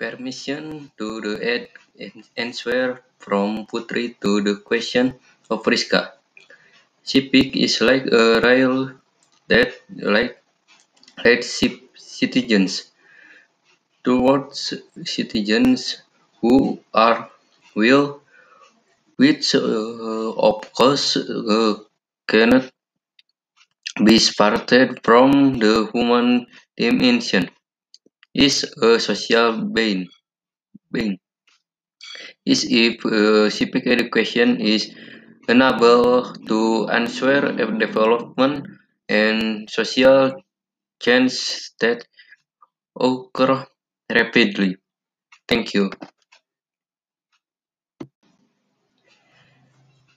Permission to the answer from Putri to the question of Rizka. She is like a rail that like red citizens towards citizens who are will which uh, of course uh, cannot be separated from the human dimension is a social being. being. Is if uh, civic education is unable to answer development and social change that occur rapidly. Thank you.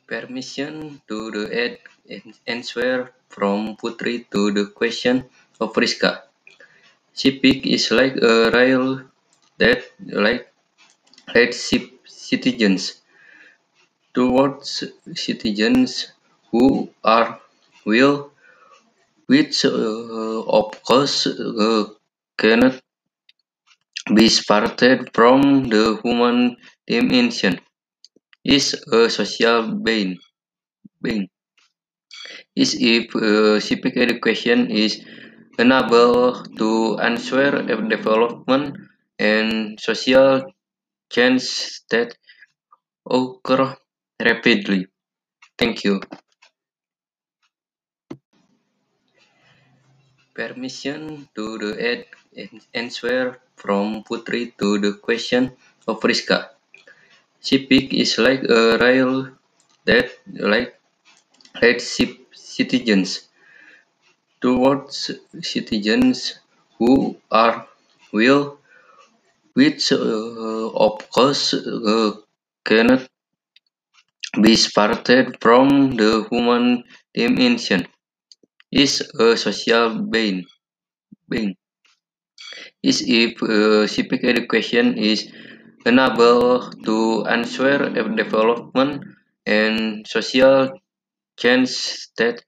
Permission to the add an answer from Putri to the question of Rizka. Civic is like a rail that like red citizens towards citizens who are will which uh, of course uh, cannot be separated from the human dimension is a social being. being. Is if uh, civic education is unable to answer development and social change that occur rapidly. Thank you. Permission to the add an answer from Putri to the question of Rizka. Civic is like a rail that like red citizens towards citizens who are will which uh, of course uh, cannot be separated from the human dimension is a social being. being. Is if uh, civic education is unable to answer development and social change that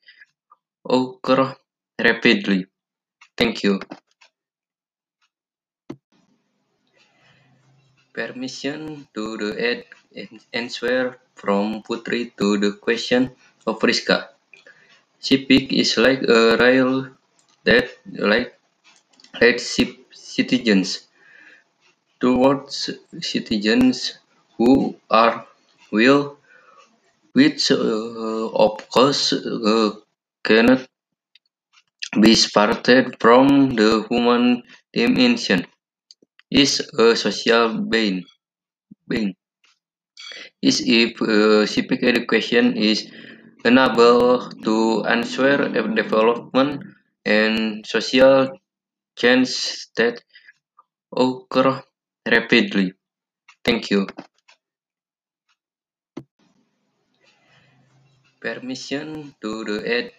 occur rapidly. Thank you. Permission to the answer from Putri to the question of Rizka. Civic is like a rail that like red citizens towards citizens who are will which uh, of course uh, cannot be separated from the human dimension is a social being. being. Is if uh, civic education is unable to answer development and social change that occur rapidly. Thank you. Permission to the an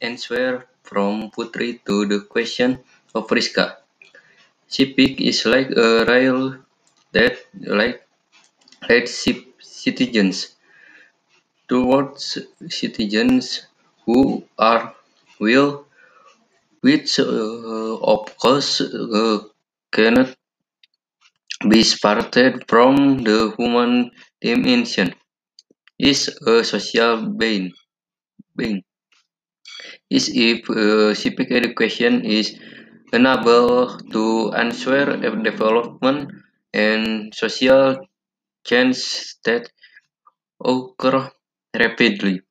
answer from Putri to the question of Rizka. Civic is like a rail that like red citizens towards citizens who are will which uh, of course uh, cannot be separated from the human dimension is a social being. being. Is if uh, civic education is unable to answer development and social change that occur rapidly.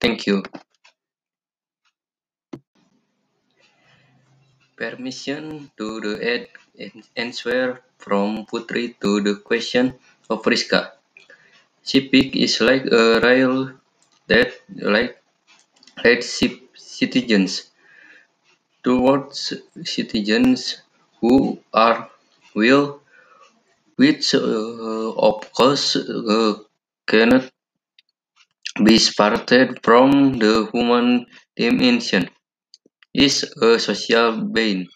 Thank you. Permission to the add an answer from Putri to the question of Rizka. Civic is like a rail that like red citizens towards citizens who are will which uh, of course uh, cannot be separated from the human dimension is a social being.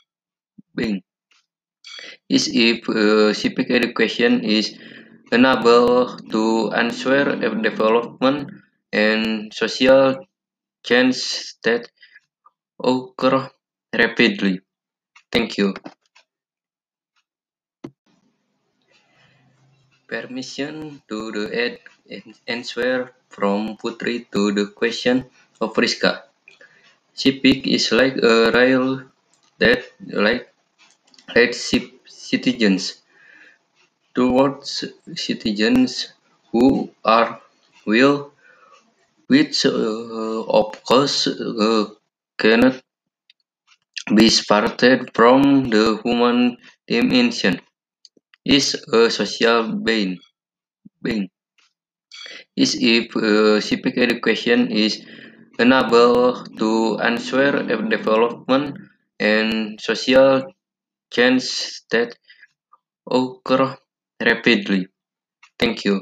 being. Is if uh, civic education is unable to answer development and social change that occur rapidly. Thank you. Permission to the add answer from Putri to the question of Rizka. Civic is like a rail that like leads citizens towards citizens who are will which of course cannot be separated from the human dimension is a social being. being. Is if uh, civic education is unable to answer development and social change that occur rapidly. Thank you.